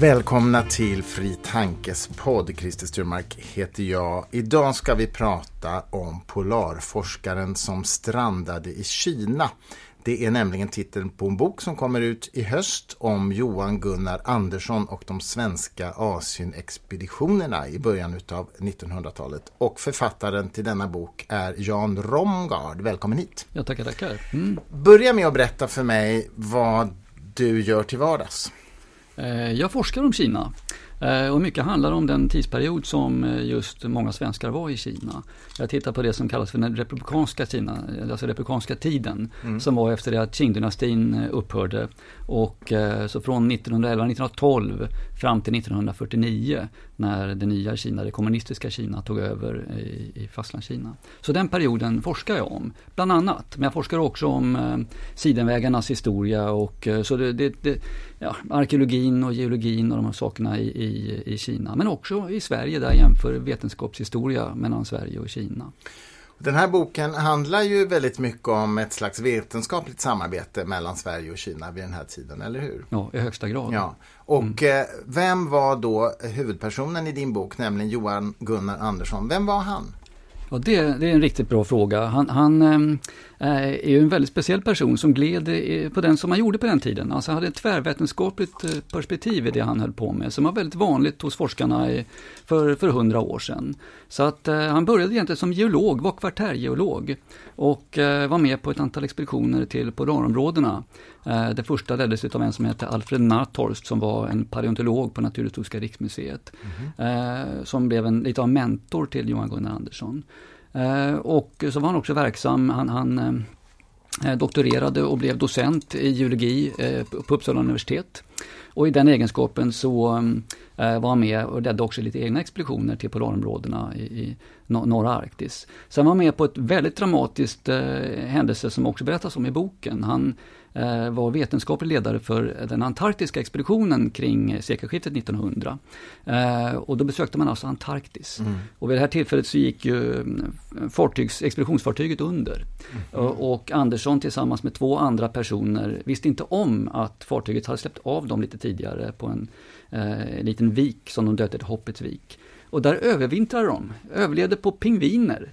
Välkomna till Fri Tankes podd. Christer Sturmark heter jag. Idag ska vi prata om polarforskaren som strandade i Kina. Det är nämligen titeln på en bok som kommer ut i höst om Johan Gunnar Andersson och de svenska Asienexpeditionerna i början av 1900-talet. Och författaren till denna bok är Jan Romgard. Välkommen hit! Ja, tackar, tackar. Mm. Börja med att berätta för mig vad du gör till vardags. Eh, jag forskar om Kina Eh, och mycket handlar om den tidsperiod som eh, just många svenskar var i Kina. Jag tittar på det som kallas för den republikanska Kina, alltså republikanska tiden, mm. som var efter det att Qing-dynastin upphörde. Och så från 1911-1912 fram till 1949 när det nya Kina, det kommunistiska Kina, tog över i, i fastlandskina. Så den perioden forskar jag om, bland annat. Men jag forskar också om sidenvägarnas historia och så det, det, det ja, arkeologin och geologin och de här sakerna i, i, i Kina. Men också i Sverige där jag jämför vetenskapshistoria mellan Sverige och Kina. Den här boken handlar ju väldigt mycket om ett slags vetenskapligt samarbete mellan Sverige och Kina vid den här tiden, eller hur? Ja, i högsta grad. Ja. Och mm. Eh, vem var då huvudpersonen i din bok, nämligen Johan Gunnar Andersson? Vem var han? Ja, det, det är en riktigt bra fråga. Han, han äh, är ju en väldigt speciell person som gled på den som han gjorde på den tiden. Alltså han hade ett tvärvetenskapligt eh, perspektiv i det han höll på med, som var väldigt vanligt hos forskarna i, för, för hundra år sedan. Så att äh, han började egentligen som geolog, var kvartärgeolog och äh, var med på ett antal expeditioner till polarområdena. Det första leddes av en som hette Alfred Nathorst som var en paleontolog på Naturhistoriska riksmuseet. Mm. Som blev en, lite av mentor till Johan Gunnar Andersson. Eh, och så var han också verksam, han, han eh, doktorerade och blev docent i geologi eh, på Uppsala universitet. Och i den egenskapen så var han med och ledde också lite egna expeditioner till polarområdena i, i norra Arktis. Han var med på ett väldigt dramatiskt händelse som också berättas om i boken. Han Eh, var vetenskaplig ledare för den antarktiska expeditionen kring sekelskiftet 1900. Eh, och då besökte man alltså Antarktis. Mm. Och vid det här tillfället så gick ju mm, fartygs, expeditionsfartyget under. Mm. Och Andersson tillsammans med två andra personer visste inte om att fartyget hade släppt av dem lite tidigare på en eh, liten vik som de döpte till Hoppets vik. Och där övervintrade de, överlevde på pingviner.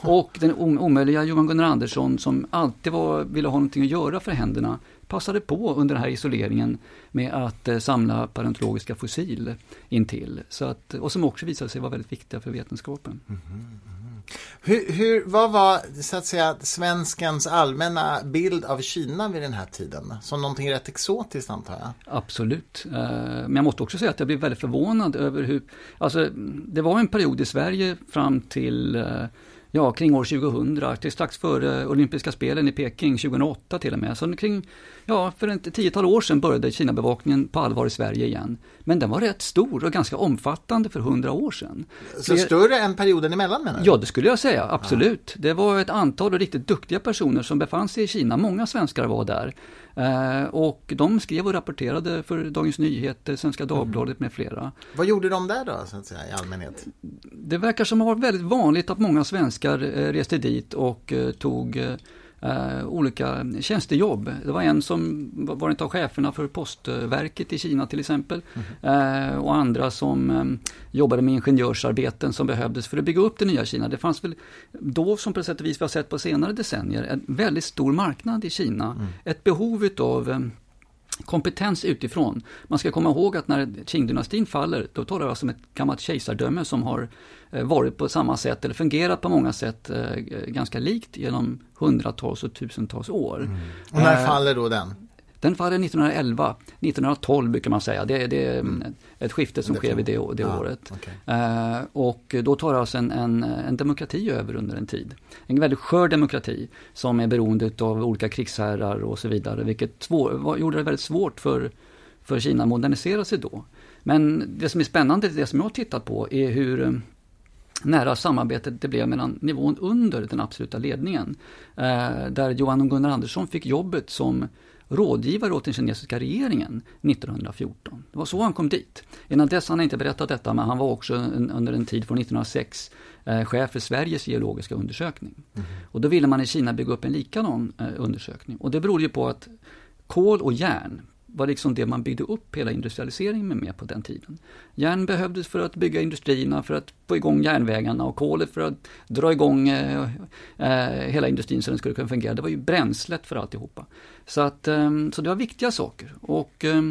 Och den omöjliga Johan Gunnar Andersson som alltid var, ville ha någonting att göra för händerna passade på under den här isoleringen med att eh, samla paleontologiska fossil intill. Så att, och som också visade sig vara väldigt viktiga för vetenskapen. Mm -hmm. hur, hur, vad var så att säga svenskens allmänna bild av Kina vid den här tiden? Som någonting rätt exotiskt antar jag? Absolut. Eh, men jag måste också säga att jag blev väldigt förvånad över hur, alltså det var en period i Sverige fram till eh, ja, kring år 2000, till strax före olympiska spelen i Peking 2008 till och med. Så kring, ja, för ett tiotal år sedan började Kina-bevakningen på allvar i Sverige igen. Men den var rätt stor och ganska omfattande för hundra år sedan. Så det, större än perioden emellan menar du? Ja, det skulle jag säga, absolut. Ja. Det var ett antal riktigt duktiga personer som befann sig i Kina, många svenskar var där. Eh, och de skrev och rapporterade för Dagens Nyheter, Svenska mm. Dagbladet med flera. Vad gjorde de där då, så att säga, i allmänhet? Det verkar som att det var väldigt vanligt att många svenskar eh, reste dit och eh, tog Uh, olika tjänstejobb. Det var en som var en av cheferna för postverket i Kina till exempel. Mm. Uh, och andra som um, jobbade med ingenjörsarbeten som behövdes för att bygga upp det nya Kina. Det fanns väl då, som på sätt och vis vi har sett på senare decennier, en väldigt stor marknad i Kina. Mm. Ett behov utav um, kompetens utifrån. Man ska komma ihåg att när Qing-dynastin faller, då talar vi alltså om ett gammalt kejsardöme som har eh, varit på samma sätt, eller fungerat på många sätt eh, ganska likt genom hundratals och tusentals år. Mm. Och när eh, faller då den? Den faller 1911, 1912 brukar man säga. Det, det är mm. ett skifte som sker vid det, det ja, året. Okay. Uh, och då tar alltså en, en, en, demokrati över under en tid. En väldigt skör demokrati som är beroende av olika krigsherrar och så vidare. Vilket svår, gjorde det väldigt svårt för, för Kina att modernisera sig då. Men det som är spännande, det som jag har tittat på, är hur eh, nära samarbetet det blev mellan nivån under den absoluta ledningen. Eh, där Johan och Gunnar Andersson fick jobbet som rådgivare åt den kinesiska regeringen 1914. Det var så han kom dit. Innan dess har han inte berättat detta, men han var också en, under en tid från 1906 eh, chef för Sveriges geologiska undersökning. Mm. Och då ville man i Kina bygga upp en likadan eh, undersökning. Och det berodde ju på att kol och järn var liksom det man byggde upp hela industrialiseringen med, på den tiden. Järn behövdes för att bygga industrierna, för att få igång järnvägarna och kolet för att dra igång eh, eh, hela industrin så den skulle kunna fungera. Det var ju bränslet för alltihopa. Så, att, eh, så det var viktiga saker. Och eh,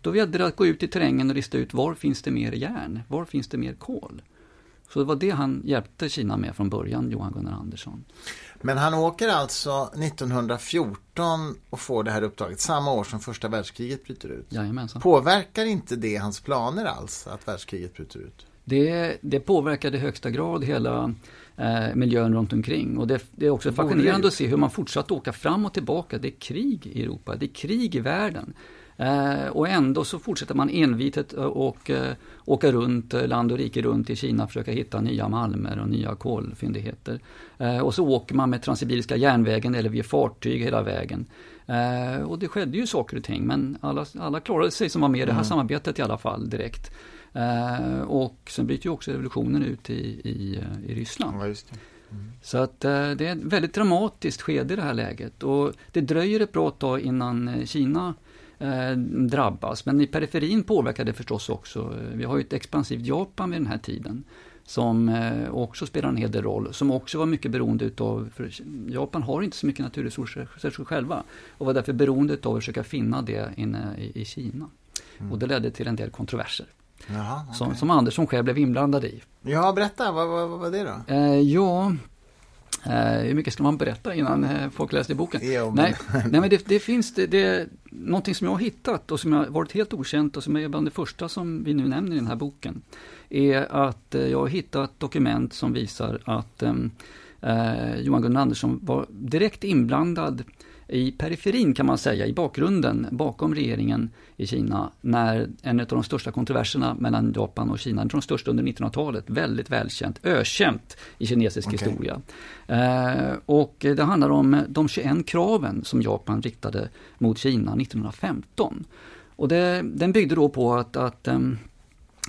då gällde det att gå ut i terrängen och lista ut var finns det mer järn? Var finns det mer kol? Så det var det han hjälpte Kina med från början, Johan Gunnar Andersson. Men han åker alltså 1914 och får det här uppdraget samma år som första världskriget bryter ut. Jajamensan. Påverkar inte det hans planer alls, att världskriget bryter ut? Det, det påverkade i högsta grad hela eh, miljön runt omkring. Och det, det är också fascinerande att se hur man fortsatt åka fram och tillbaka. Det är krig i Europa, det är krig i världen. Eh, och ändå så fortsätter man envitet och eh, åka runt eh, land och rike runt i Kina försöka hitta nya malmer och nya kolfyndigheter. Och så åker man med Transsibiriska järnvägen eller via fartyg hela vägen. Och det skedde ju saker och ting men alla, alla klarade sig som var med i det här mm. samarbetet i alla fall direkt. Och sen bryter ju också revolutionen ut i, i, i Ryssland. Ja, mm. Så att det är ett väldigt dramatiskt skede i det här läget och det dröjer ett bra tag innan Kina eh, drabbas. Men i periferin påverkar det förstås också. Vi har ju ett expansivt Japan vid den här tiden som eh, också spelar en hel del roll, som också var mycket beroende utav, för Japan har inte så mycket naturresurser själva och var därför beroende av att försöka finna det inne i, i Kina. Mm. Och det ledde till en del kontroverser. Jaha, okay. som, som Andersson själv blev inblandad i. Ja, berätta, vad, vad, vad var det då? Eh, ja, Eh, hur mycket ska man berätta innan eh, folk läser boken? Jo, men... Nej, nej, men det, det finns det, det, någonting som jag har hittat och som har varit helt okänt och som är bland det första som vi nu nämner i den här boken. Är att eh, jag har hittat dokument som visar att ehm, eh, Johan Gunnar Andersson var direkt inblandad i periferin kan man säga, i bakgrunden bakom regeringen i Kina när en av de största kontroverserna mellan Japan och Kina, de största under 1900-talet, väldigt välkänt, ökänt i kinesisk okay. historia. Eh, och det handlar om de 21 kraven som Japan riktade mot Kina 1915. Och det, den byggde då på att, att um,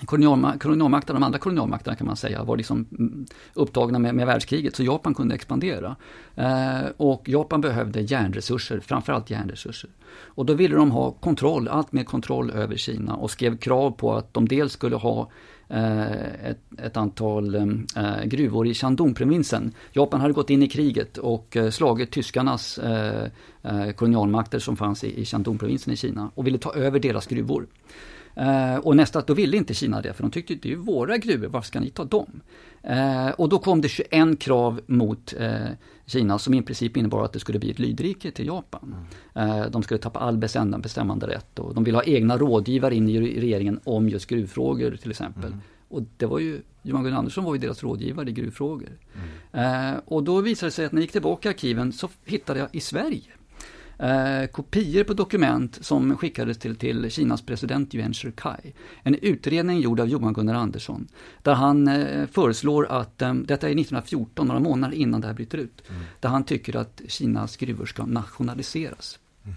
kolonialmakterna, de andra kolonialmakterna kan man säga, var liksom mm, upptagna med, med världskriget, så Japan kunde expandera. Eh, och Japan behövde järnresurser, framförallt järnresurser. Och då ville de ha kontroll, allt mer kontroll över Kina och skrev krav på att de dels skulle ha eh, ett, ett, antal äh, gruvor i Shandong-provinsen. Japan hade gått in i kriget och äh, slagit tyskarnas äh, kolonialmakter som fanns i, i Shandong-provinsen i Kina och ville ta över deras gruvor. Eh, och nästa, då ville inte Kina det, för de tyckte det är våra gruvor, varför ska ni ta dem? Eh, och då kom det 21 krav mot eh, Kina som i princip innebar att det skulle bli ett lydrike till Japan. Mm. Eh, de skulle tappa all bestämmande rätt och de ville ha egna rådgivare in i regeringen om just gruvfrågor till exempel. Mm. Och det var ju, Johan Gunnar Andersson var ju deras rådgivare i gruvfrågor. Mm. Eh, och då visade det sig att när jag gick tillbaka i arkiven så hittade jag i Sverige eh, kopior på dokument som skickades till, till Kinas president Yuan Shikai. En utredning gjord av Johan Gunnar Andersson där han eh, föreslår att, eh, detta är 1914, några månader innan det här bryter ut, mm. där han tycker att Kinas gruvor ska nationaliseras. Mm.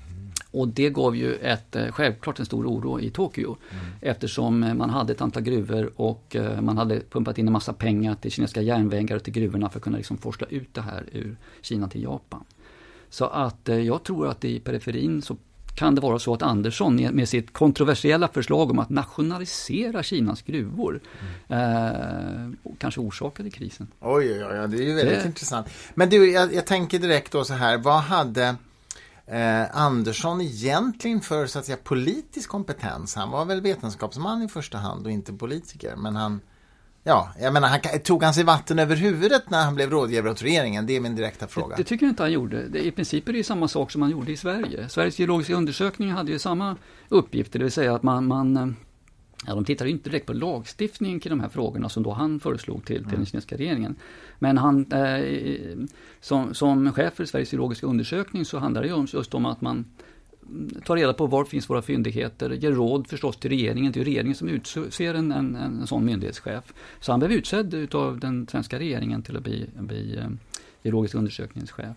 Och det gav ju ett, eh, självklart en stor oro i Tokyo mm. eftersom eh, man hade ett antal gruvor och man hade pumpat in en massa pengar till kinesiska järnvägar och till gruvorna för att kunna liksom forsla ut det här ur Kina till Japan. Så att eh, jag tror att i periferin så kan det vara så att Andersson med sitt kontroversiella förslag om att nationalisera Kinas gruvor mm. eh, kanske orsakade krisen. Oj, oj, oj, det är ju väldigt det... intressant. Men du, jag, jag, tänker direkt då så här, vad hade eh, Andersson egentligen för så att säga, politisk kompetens? Han var väl vetenskapsman i första hand och inte politiker, men han Ja, jag menar, han, tog han sig vatten över huvudet när han blev rådgivare åt regeringen? Det är min direkta fråga. Det, det tycker jag inte han gjorde. Det, I princip är det samma sak som han gjorde i Sverige. Sveriges geologiska undersökning hade ju samma uppgifter, det vill säga att man, man eh, Ja, de tittade inte direkt på lagstiftningen kring de här frågorna som då han föreslog till, till mm. den kinesiska regeringen. Men han, eh, som, som chef för Sveriges geologiska undersökning så handlar det ju just om att man ta reda på var finns våra fyndigheter, ge råd förstås till regeringen. Det är regeringen som utser en, en, en sån myndighetschef. Så han blev utsedd utav den svenska regeringen till att bli, bli eh, geologisk undersökningschef.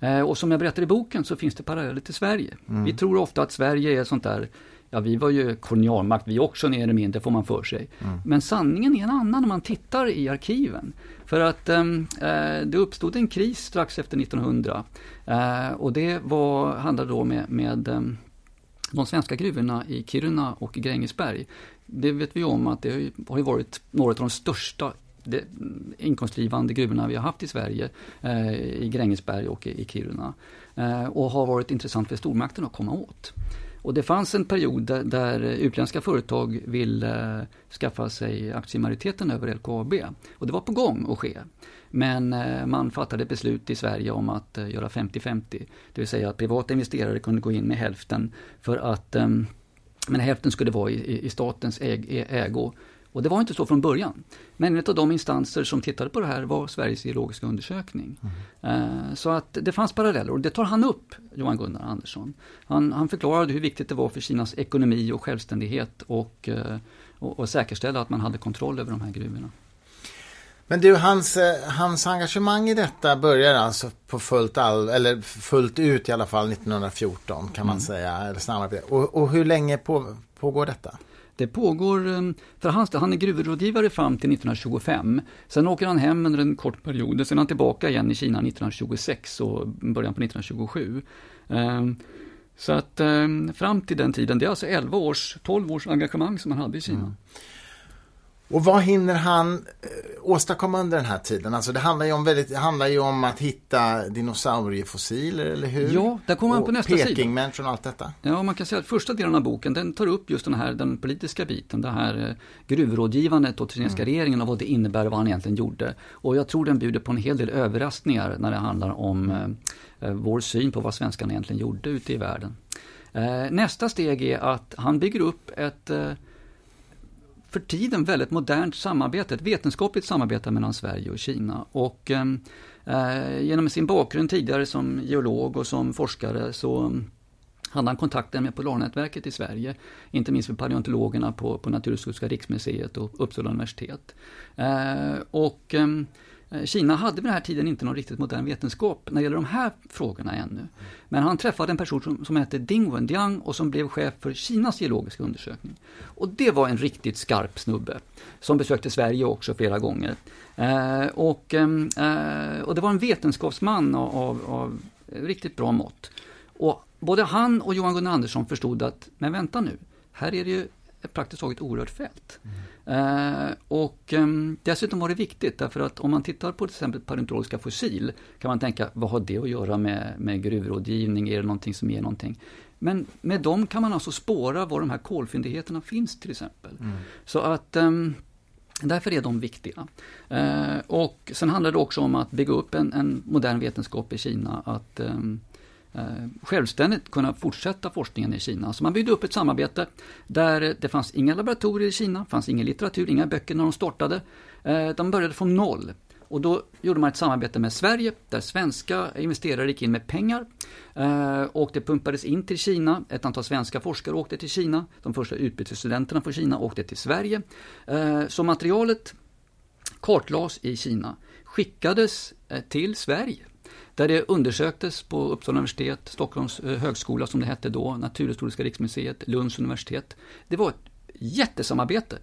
Eh, och som jag berättar i boken så finns det paralleller till Sverige. Mm. Vi tror ofta att Sverige är sånt där Ja, vi var ju kolonialmakt vi också mer eller mindre, får man för sig. Mm. Men sanningen är en annan när man tittar i arkiven. För att ehm, eh, det uppstod en kris strax efter 1900. Eh, och det var, handlade då med, med ehm, de svenska gruvorna i Kiruna och Grängesberg, det vet vi om att det har varit några av de största det, inkomstdrivande gruvorna vi har haft i Sverige, eh, i Grängesberg och i, i Kiruna. Eh, och har varit intressant för stormakten att komma åt. Och det fanns en period där, där utländska företag ville eh, skaffa sig aktiemajoriteten över LKAB. Och det var på gång att ske. Men eh, man fattade beslut i Sverige om att eh, göra 50-50. Det vill säga att privata investerare kunde gå in med hälften för att men hälften skulle vara i, i statens äg, ägo. Och det var inte så från början. Men en av de instanser som tittade på det här var Sveriges geologiska undersökning. Mm. Så att det fanns paralleller och det tar han upp, Johan Gunnar Andersson. Han, han förklarade hur viktigt det var för Kinas ekonomi och självständighet och, och, och säkerställa att man hade kontroll över de här gruvorna. Men du, hans, eh, hans engagemang i detta börjar alltså på fullt, all, eller fullt ut i alla fall 1914 kan man mm. säga. Eller samarbete. Och, och hur länge på, pågår detta? Det pågår, eh, för hans han är gruvrådgivare fram till 1925. Sen åker han hem under en kort period, sen är han tillbaka igen i Kina 1926 och början på 1927. Eh, så att eh, fram till den tiden, det är alltså 11 års, 12 års engagemang som han hade i Kina. Mm. Och vad hinner han eh, åstadkomma under den här tiden? Alltså det handlar ju om, väldigt, handlar ju om att hitta dinosauriefossiler, eller hur? Ja, där kommer man på nästa sida. Pekingmänniskor och allt detta. Ja, man kan säga att första delen av boken den tar upp just den här den politiska biten, det här eh, gruvrådgivandet åt kinesiska mm. regeringen och vad det innebär och vad han egentligen gjorde. Och jag tror den bjuder på en hel del överraskningar när det handlar om eh, eh vår syn på vad svenskarna egentligen gjorde ute i världen. Eh, nästa steg är att han bygger upp ett eh, för tiden väldigt modernt samarbete, ett vetenskapligt samarbete mellan Sverige och Kina. Och ehm, eh, genom sin bakgrund tidigare som geolog och som forskare så hade han kontakter med Polarnätverket i Sverige, inte minst med paleontologerna på, på Naturhistoriska riksmuseet och Uppsala universitet. Eh, och Eh, Eh, Kina hade vid den här tiden inte någon riktigt modern vetenskap när det gäller de här frågorna ännu. Men han träffade en person som, som hette Ding Wendiang och som blev chef för Kinas geologiska undersökning. Och det var en riktigt skarp snubbe som besökte Sverige också flera gånger. Eh, och, ehm, eh, och det var en vetenskapsman av, av, av riktigt bra mått. Och både han och Johan Gunnar Andersson förstod att, men vänta nu, här är det ju praktiskt taget orört fält. Mm. Eh, och eh, dessutom var det viktigt därför att om man tittar på till exempel paleontologiska fossil kan man tänka, vad har det att göra med, med gruvrådgivning, är det någonting som ger någonting? Men med dem kan man alltså spåra var de här kolfyndigheterna finns till exempel. Mm. Så att eh, Därför är de viktiga. Eh, och sen handlar det också om att bygga upp en, en modern vetenskap i Kina. Att ehm, Eh, Eh, självständigt kunna fortsätta forskningen i Kina. Så man byggde upp ett samarbete där det fanns inga laboratorier i Kina, fanns ingen litteratur, inga böcker när de startade. Eh, de började från noll. Och då gjorde man ett samarbete med Sverige där svenska investerare gick in med pengar. Eh, och det pumpades in till Kina. Ett antal svenska forskare åkte till Kina. De första utbytesstudenterna från Kina åkte till Sverige. Så materialet kartlades i Kina, skickades till Sverige där det undersöktes på Uppsala universitet, Stockholms eh, högskola som det hette då, Naturhistoriska riksmuseet, Lunds universitet. Det var ett jättesamarbete.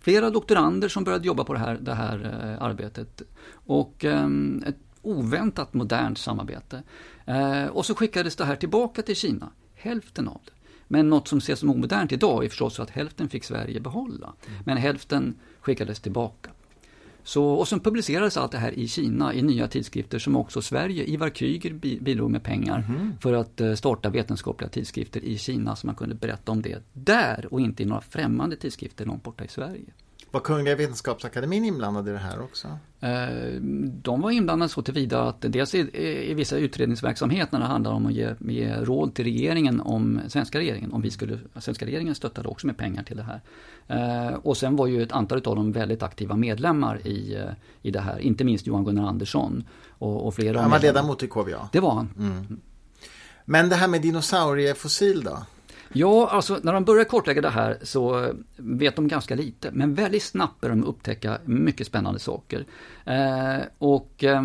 Flera doktorander som började jobba på det här, det här eh, arbetet. Och eh, ett oväntat modernt samarbete. Eh, och så skickades det här tillbaka till Kina, hälften av det. Men något som ses som omodernt idag är förstås att hälften fick Sverige behålla. Mm. Men hälften skickades tillbaka. Så, och sen publicerades allt det här i Kina i nya tidskrifter som också Sverige, Ivar Kryger bidrog med pengar mm. för att eh, starta vetenskapliga tidskrifter i Kina så man kunde berätta om det där och inte i några främmande tidskrifter långt borta i Sverige. Var Kungliga Vetenskapsakademin inblandad i det här också? Eh, de var inblandade så tillvida att dels i, vissa utredningsverksamhet när det handlar om att ge, ge råd till regeringen om svenska regeringen, om vi skulle, svenska regeringen stöttade också med pengar till det här. Eh, och sen var ju ett antal av dem väldigt aktiva medlemmar i, eh, i det här, inte minst Johan Gunnar Andersson och, och flera. Han var ledamot i KVA? Det var han. Mm. Men det här med dinosauriefossil då? Ja, alltså när de börjar kartlägga det här så vet de ganska lite. Men väldigt snabbt börjar de upptäcka mycket spännande saker. Eh, och eh,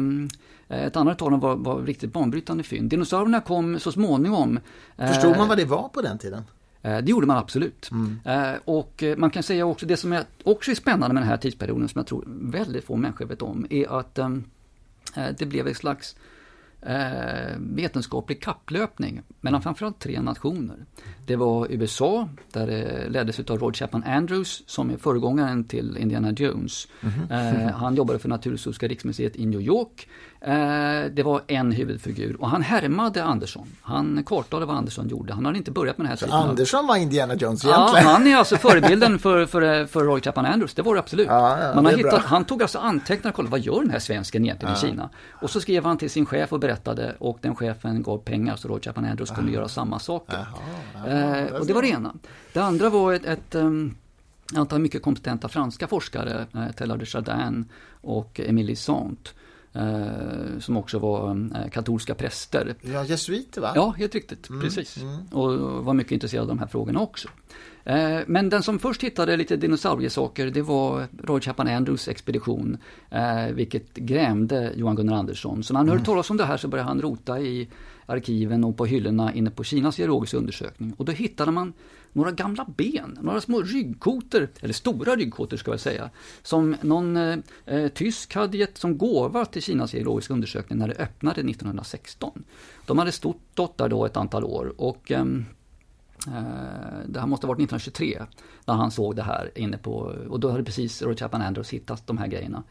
ett annat av dem var, var riktigt banbrytande fynd. Dinosaurierna kom så småningom. Eh, Förstod man vad det var på den tiden? Eh, det gjorde man absolut. Mm. Eh, och eh, man kan säga också, det som är också är spännande med den här tidsperioden som jag tror väldigt få människor vet om, är att det blev ett slags vetenskaplig kapplöpning mellan framförallt tre nationer. Det var USA, där det leddes av Roy Chapman Andrews som är föregångaren till Indiana Jones. Mm. Eh, han jobbade för Naturhistoriska riksmuseet i New York. Eh, det var en huvudfigur och han härmade Andersson. Han kartlade vad Andersson gjorde. Han hade inte börjat med den här Så Andersson var Indiana Jones egentligen? Ja, han är alltså förebilden för, för, för Roy Chapman Andrews. Det var det absolut. Ja, ja, Man har hittat, han tog alltså anteckningar och kollade vad gör den här svensken egentligen ja. i Kina? Och så skrev han till sin chef och berättade och den chefen gav pengar så Roy Chapman Andrews kunde göra samma saker. Eh, och det var det ena. Det andra var ett, ett um, antal mycket kompetenta franska forskare, eh, Teilhard de Chardin och Émile Sant som också var eh, katolska präster. Ja, jesuiter va? Ja, helt riktigt. Mm, precis. Mm. Och var mycket intresserad av de här frågorna också. Eh, men den som först hittade lite dinosauriesaker det var Roy Chapman Andrews expedition, vilket grämde Johan Gunnar Andersson. Så när han hörde mm. talas om det här så började han rota i arkiven och på hyllorna inne på Kinas geologiska undersökning. Och då hittade man några gamla ben, några små ryggkotor, eller stora ryggkotor ska jag säga, som någon eh, eh, tysk hade gett som gåva till Kinas geologiska undersökning när det öppnade 1916. De hade stått där då ett antal år och ehm, eh, det här måste ha varit 1923 när han såg det här inne på, och då hade precis Roy Chapman Andrews hittat de här grejerna.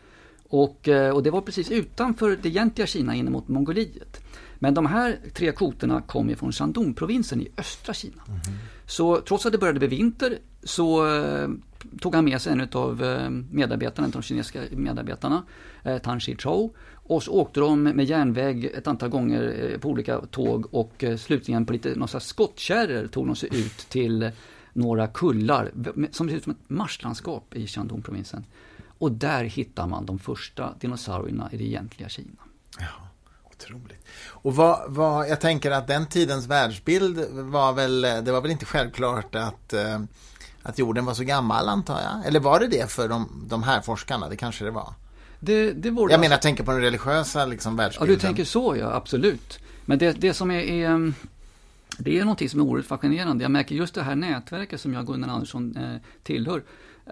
Och, eh, och det var precis utanför det egentliga Kina in mot Mongoliet. Men de här tre kvoterna kom ju från Shandong-provinsen i östra Kina. Mm. Så trots att det började bli vinter så eh, tog han med sig en av eh, medarbetarna, de kinesiska medarbetarna, eh, Tan Shi-Chou. Och så åkte de med järnväg ett antal gånger eh, på olika tåg och eh, slutligen på lite några skottkärror tog de sig ut till några kullar som ser ut som ett marslandskap i Shandong-provinsen. Och där hittar man de första dinosaurierna i det egentliga Kina. Ja. Otroligt. Och vad, vad, jag tänker att den tidens världsbild var väl, det var väl inte självklart att, eh, att jorden var så gammal antar jag? Eller var det det för de, de här forskarna? Det kanske det var. Det, det jag alltså... menar, jag tänker på den religiösa liksom, världsbilden. Ja, du tänker så ja, absolut. Men det, det som är, är det är någonting som är oerhört fascinerande. Jag märker just det här nätverket som jag och Gunnar Andersson eh, tillhör.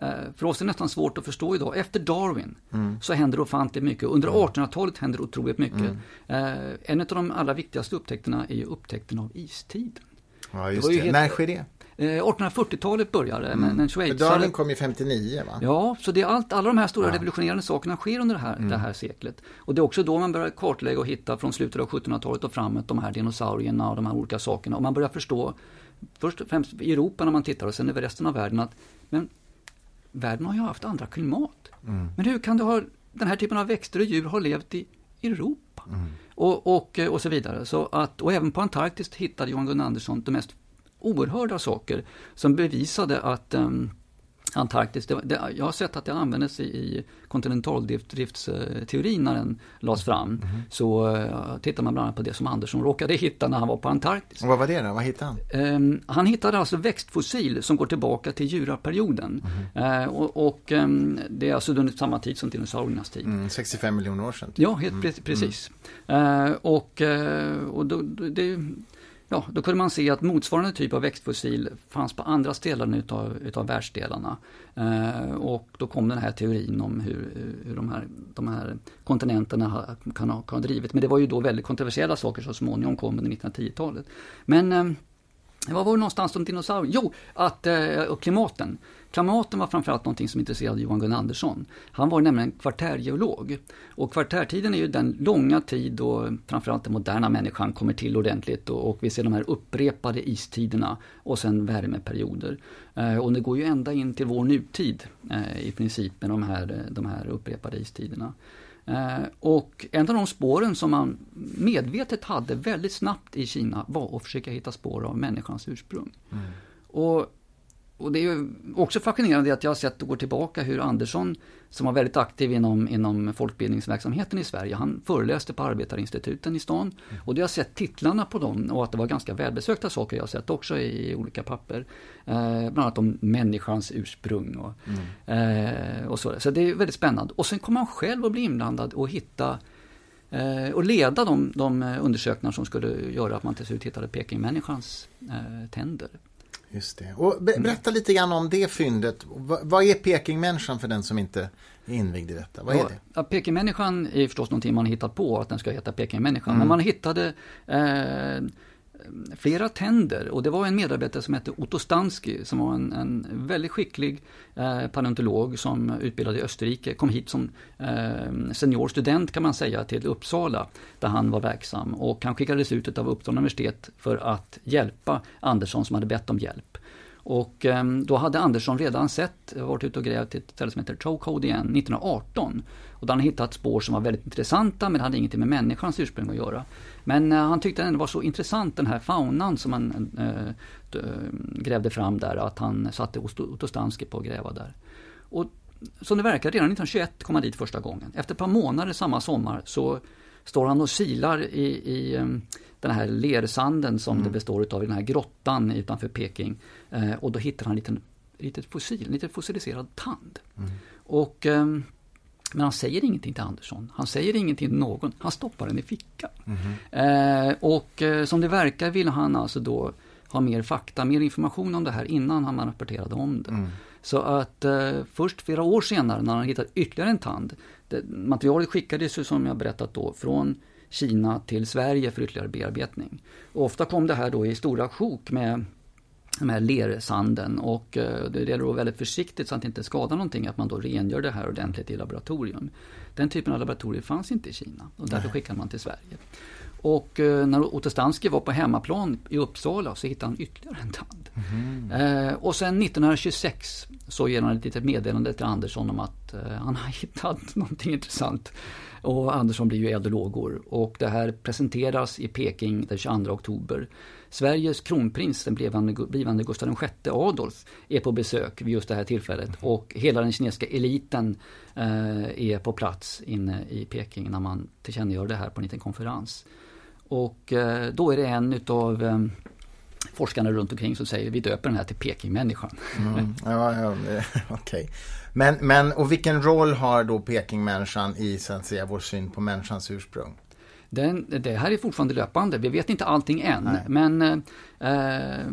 Eh, för oss är det nästan svårt att förstå idag. Efter Darwin mm. så händer det ofantligt mycket. Under 1800-talet händer det otroligt mycket. Mm. Eh, en av de allra viktigaste upptäckterna är ju upptäckten av istiden. Ja, just det. det. Helt... När sker det? 1840-talet eh, började mm. men Schweizare... Darwin kom ju 59 va? Ja, så det är allt, alla de här stora ja. revolutionerande sakerna sker under det här, mm. det här seklet. Och det är också då man börjar kartlägga och hitta från slutet av 1700-talet och framåt de här dinosaurierna och de här olika sakerna. Och man börjar förstå, först och främst i Europa när man tittar och sen över resten av världen att men världen har ju haft andra klimat. Mm. Men hur kan du ha, den här typen av växter och djur har levt i Europa? Mm. Och, och, och så vidare. Så att, och även på Antarktis hittade Johan Gunnar Andersson de mest oerhörda saker som bevisade att um, Antarktis, det, det, jag har sett att det användes i, i kontinentaldriftsteorin när den lades fram. Mm. Så uh, tittar man bland annat på det som Andersson råkade hitta när han var på Antarktis. Och vad var det då? Vad hittade han? Um, han hittade alltså växtfossil som går tillbaka till juraperioden. Mm. Uh, och, och um, det är alltså under samma tid som dinosauriernas tid. Mm, 65 miljoner år sedan. Ja, helt pre precis. Uh, och, och då, det ja, då kunde man se att motsvarande typ av växtfossil fanns på andra ställen utav, utav världsdelarna. Eh, och då kom den här teorin om hur, hur de, här, de här kontinenterna kan ha, kan ha drivit. Men det var ju då väldigt kontroversiella saker som så småningom kom under 1910-talet. Men eh, var var det någonstans som dinosaurier? Jo, att, eh, och klimaten. Klimaten var framförallt någonting som intresserade Johan Gunnar Andersson. Han var nämligen kvartärgeolog. Och kvartärtiden är ju den långa tid då framförallt den moderna människan kommer till ordentligt och, och vi ser de här upprepade istiderna och sen värmeperioder. Eh, och det går ju ända in till vår nutid eh, i princip med de här, de här upprepade istiderna. Eh, och en av de spåren som man medvetet hade väldigt snabbt i Kina var att försöka hitta spår av människans ursprung. Mm. Och och det är ju också fascinerande att jag har sett och går tillbaka hur Andersson, som var väldigt aktiv inom, inom folkbildningsverksamheten i Sverige, han föreläste på Arbetarinstituten i stan. Mm. Och jag har sett titlarna på dem och att det var ganska välbesökta saker jag har sett också i olika papper. Eh, bland annat om människans ursprung och, mm. eh, och så. Så det är väldigt spännande. Och sen kommer han själv att bli inblandad och hitta eh, och leda de, de undersökningar som skulle göra att man till slut hittade Pekingmänniskans eh, tänder. Just det. Och be berätta lite grann om det fyndet. V vad är Pekingmänniskan för den som inte är invigd i detta? Vad är det? Ja, Pekingmänniskan är förstås någonting man har hittat på, att den ska heta Pekingmänniskan. Mm. Men man hittade eh, flera tänder. Och det var en medarbetare som hette Otto Stansky som var en, en väldigt skicklig eh, paleontolog som utbildade i Österrike, kom hit som eh, seniorstudent kan man säga till Uppsala där han var verksam. Och han skickades ut av Uppsala universitet för att hjälpa Andersson som hade bett om hjälp. Och eh, då hade Andersson redan sett, varit ute och grävt i ett ställe som heter Chokehold igen 1918. Och där han hittat spår som var väldigt intressanta men hade ingenting med människans ursprung att göra. Men eh, han tyckte den var så intressant den här faunan som han eh, eh grävde fram där att han satte Otto Stansky på att gräva där. Och som det verkar, redan 1921 kom han dit första gången. Efter ett par månader samma sommar så står han och silar i, i ehm, den här lersanden som mm. det består av i den här grottan utanför Peking. Eh, och då hittar han en liten, litet fossil, en liten fossiliserad tand. Mm. Och eh, men han säger ingenting till Andersson. Han säger ingenting till någon. Han stoppar den i fickan. Mm. Och eh, som det verkar vill han alltså då ha mer fakta, mer information om det här innan han rapporterade om det. Mm. Så att eh, först flera år senare när han hittat ytterligare en tand. Det, materialet skickades ju som jag berättat då från Kina till Sverige för ytterligare bearbetning. Och ofta kom det här då i stora sjok med med lersanden och eh, det gäller att vara väldigt försiktigt så att det inte skadar någonting att man då rengör det här ordentligt i laboratorium. Den typen av laboratorier fanns inte i Kina och därför skickade man till Sverige. Och eh, när Otto Stansky var på hemmaplan i Uppsala så hittade han ytterligare en tand. Mm. Eh, och sen 1926 så ger han ett litet meddelande till Andersson om att eh, han har hittat någonting intressant. Och Andersson blir ju eld och lågor. Och det här presenteras i Peking den 22 oktober. Sveriges kronprins, den blivande, blivande Gustav VI Adolf, är på besök vid just det här tillfället. Och hela den kinesiska eliten eh, är på plats inne i Peking när man tillkännagör det här på en liten konferens. Och eh, då är det en utav eh, forskarna runt omkring som säger vi döper den här till Pekingmänniskan. Mm, ja, ja, okej. Okay. Men, men och vilken roll har då Pekingmänniskan i så att säga, vår syn på människans ursprung? Den, det här är fortfarande löpande, vi vet inte allting än. Nej. Men eh,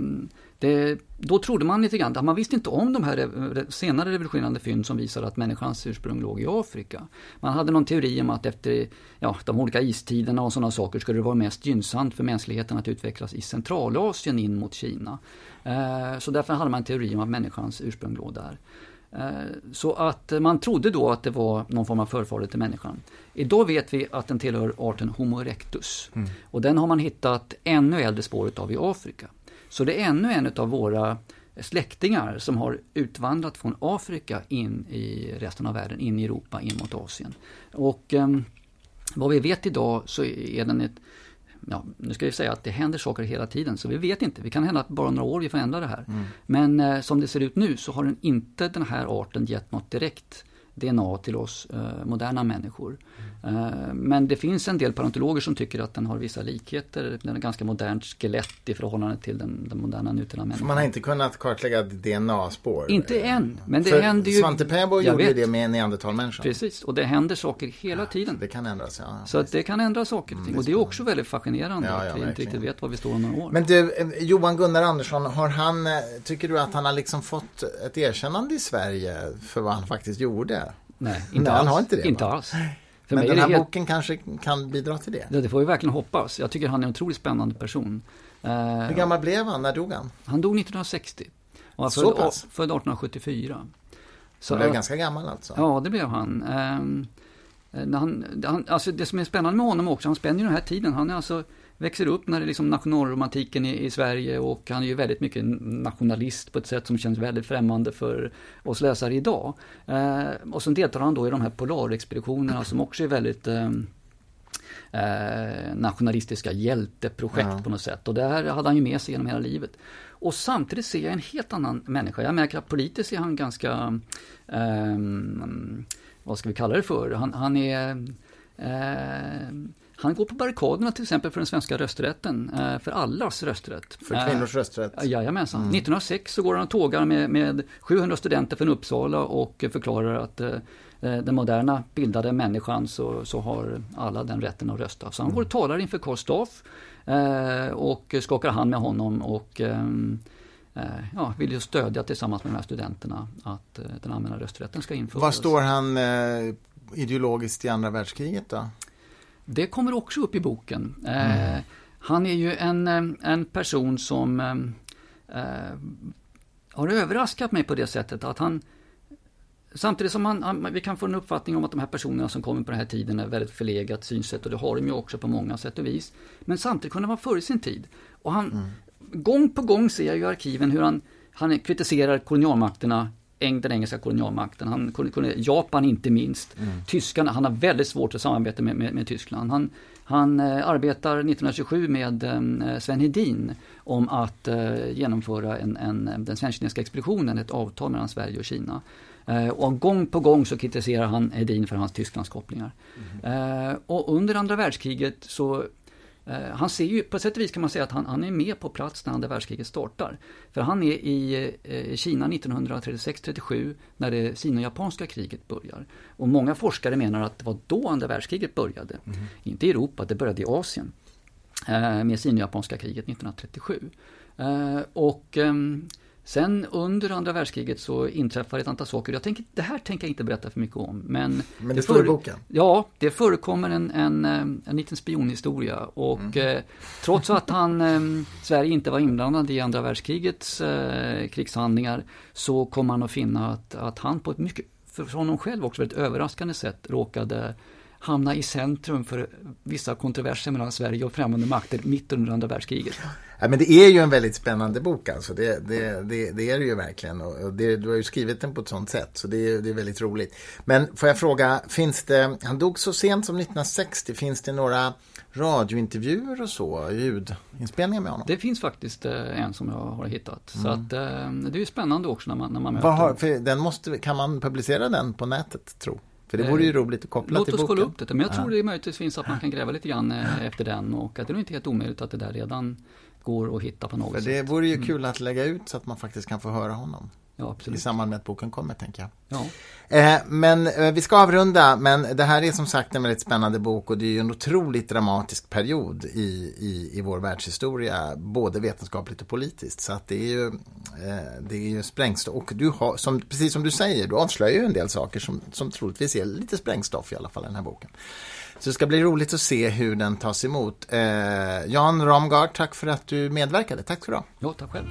det, då trodde man lite grann, man visste inte om de här senare revolutionerande fynd som visar att människans ursprung låg i Afrika. Man hade någon teori om att efter ja, de olika istiderna och sådana saker skulle det vara mest gynnsamt för mänskligheten att utvecklas i Centralasien in mot Kina. Eh, så därför hade man en teori om att människans ursprung låg där. Eh, så att man trodde då att det var någon form av förfader till människan. Idag vet vi att den tillhör arten Homo erectus. Mm. Och den har man hittat ännu äldre spår av i Afrika. Så det är ännu en av våra släktingar som har utvandrat från Afrika in i resten av världen, in i Europa, in mot Asien. Och eh, vad vi vet idag så är den ett Ja, nu ska vi säga att det händer saker hela tiden så vi vet inte. Vi kan hända att bara några år vi får ändra det här. Mm. Men eh, som det ser ut nu så har den inte den här arten gett något direkt DNA till oss eh, moderna människor. Eh, men det finns en del paleontologer som tycker att den har vissa likheter. Den är ganska modernt skelett i förhållande till den, den moderna nutida människan. man har inte kunnat kartlägga DNA-spår? Inte än. Men det För händer ju... Svante Pääbo gjorde vet. det med neandertalmänniskan. Precis, och det händer saker hela tiden. Det kan ändras, ja. Så att det kan ändra saker och ting. Mm, och det är också väldigt fascinerande ja, ja, att vi inte riktigt vet var vi står om några år. Men du, eh, Johan Gunnar Andersson, har han, eh, tycker du att han har liksom fått ett erkännande i Sverige för vad han faktiskt gjorde? Nej, inte Nej, alls. Han har inte det, inte alls. För Men den här helt... boken kanske kan bidra till det? Ja, det får vi verkligen hoppas. Jag tycker han är en otroligt spännande person. Eh, Hur gammal blev han? När dog han? Han dog 1960. Och han född, född 1874. Så, han blev ganska gammal alltså? Ja, det blev han. Ehm, eh, han, han alltså det som är spännande med honom också, han spänner ju den här tiden. Han är alltså växer upp när det är liksom nationalromantiken i, i, Sverige och han är ju väldigt mycket nationalist på ett sätt som känns väldigt främmande för oss läsare idag. Eh, och sen deltar han då i de här polarexpeditionerna som också är väldigt eh, eh, nationalistiska hjälteprojekt ja. på något sätt. Och det här hade han ju med sig genom hela livet. Och samtidigt ser jag en helt annan människa. Jag märker att politiskt är han ganska, eh, vad ska vi kalla det för? Han, han är eh, han går på barrikaderna till exempel för den svenska rösträtten, eh, för allas rösträtt. För kvinnors rösträtt? Eh, jajamensan. Mm. 1906 så går han och tågar med, med 700 studenter från Uppsala och förklarar att eh, den moderna bildade människan så, så har alla den rätten att rösta. Så han går och talar inför Karl Staff och skakar hand med honom och ja, vill ju stödja tillsammans med de här studenterna att den allmänna rösträtten ska införas. Var står han ideologiskt i andra världskriget då? Det kommer också upp i boken. Mm. han är ju en, en person som äh, har överraskat mig på det sättet att han Samtidigt som han, han, vi kan få en uppfattning om att de här personerna som kommer på den här tiden är väldigt förlegat synsätt och det har de ju också på många sätt och vis. Men samtidigt kunde han vara före sin tid. Och han, mm. gång på gång ser jag i arkiven hur han, han kritiserar kolonialmakterna den engelska kolonialmakten, han, Japan inte minst. Mm. Tyskarna, han har väldigt svårt att samarbeta med, med, med Tyskland. Han, han eh, arbetar 1927 med eh, Sven Hedin om att eh, genomföra en, en, den svensk-kinesiska expeditionen, ett avtal mellan Sverige och Kina. Eh, och gång på gång så kritiserar han Hedin för hans Tysklandskopplingar. Mm. och under andra världskriget så Eh, han ser ju, på sätt och vis kan man säga att han, han, är med på plats när andra världskriget startar. För han är i eh, Kina 1936-37 när det sino-japanska kriget börjar. Och många forskare menar att det var då andra världskriget började. Mm. Inte i Europa, det började i Asien. Eh, med sino-japanska kriget 1937. och ehm, Sen under andra världskriget så inträffar ett antal saker. Jag tänker, det här tänker jag inte berätta för mycket om. Men, men det, det står i boken? Ja, det förekommer en, en, eh, en liten spionhistoria. Och mm. eh, trots att han, eh, Sverige inte var inblandad i andra världskrigets eh, krigshandlingar så kom man att finna att, att han på ett mycket, för honom själv också väldigt överraskande sätt råkade hamna i centrum för vissa kontroverser mellan Sverige och främmande makter mitt under andra världskriget. Ja, men det är ju en väldigt spännande bok alltså. Det, det, det, det är det ju verkligen. Och det, du har ju skrivit den på ett sånt sätt så det är, det är väldigt roligt. Men får jag fråga, finns det, han dog så sent som 1960, finns det några radiointervjuer och så, ljudinspelningar med honom? Det finns faktiskt eh, en som jag har hittat. Mm. Så att, eh, det är ju spännande också när man, när man möter har, den måste, Kan man publicera den på nätet, tro? För det vore ju roligt att koppla Låt till boken. Låt oss kolla upp det. Men jag tror det möjligtvis finns att man kan gräva lite grann eh, efter den och att det är inte helt omöjligt att det där redan går att hitta på något För sätt. Det vore ju mm. kul att lägga ut så att man faktiskt kan få höra honom. Ja, I samband med att boken kommer, tänker jag. Ja. Eh, men eh, vi ska avrunda, men det här är som sagt en väldigt spännande bok och det är ju en otroligt dramatisk period i, i, i vår världshistoria, både vetenskapligt och politiskt. Så att det är ju, eh, det är ju sprängstoff. Och du har, som, precis som du säger, du avslöjar ju en del saker som, som troligtvis är lite sprängstoff i alla fall i den här boken. Så det ska bli roligt att se hur den tas emot. Eh, Jan Ramgard, tack för att du medverkade. Tack så du Ja, tack själv.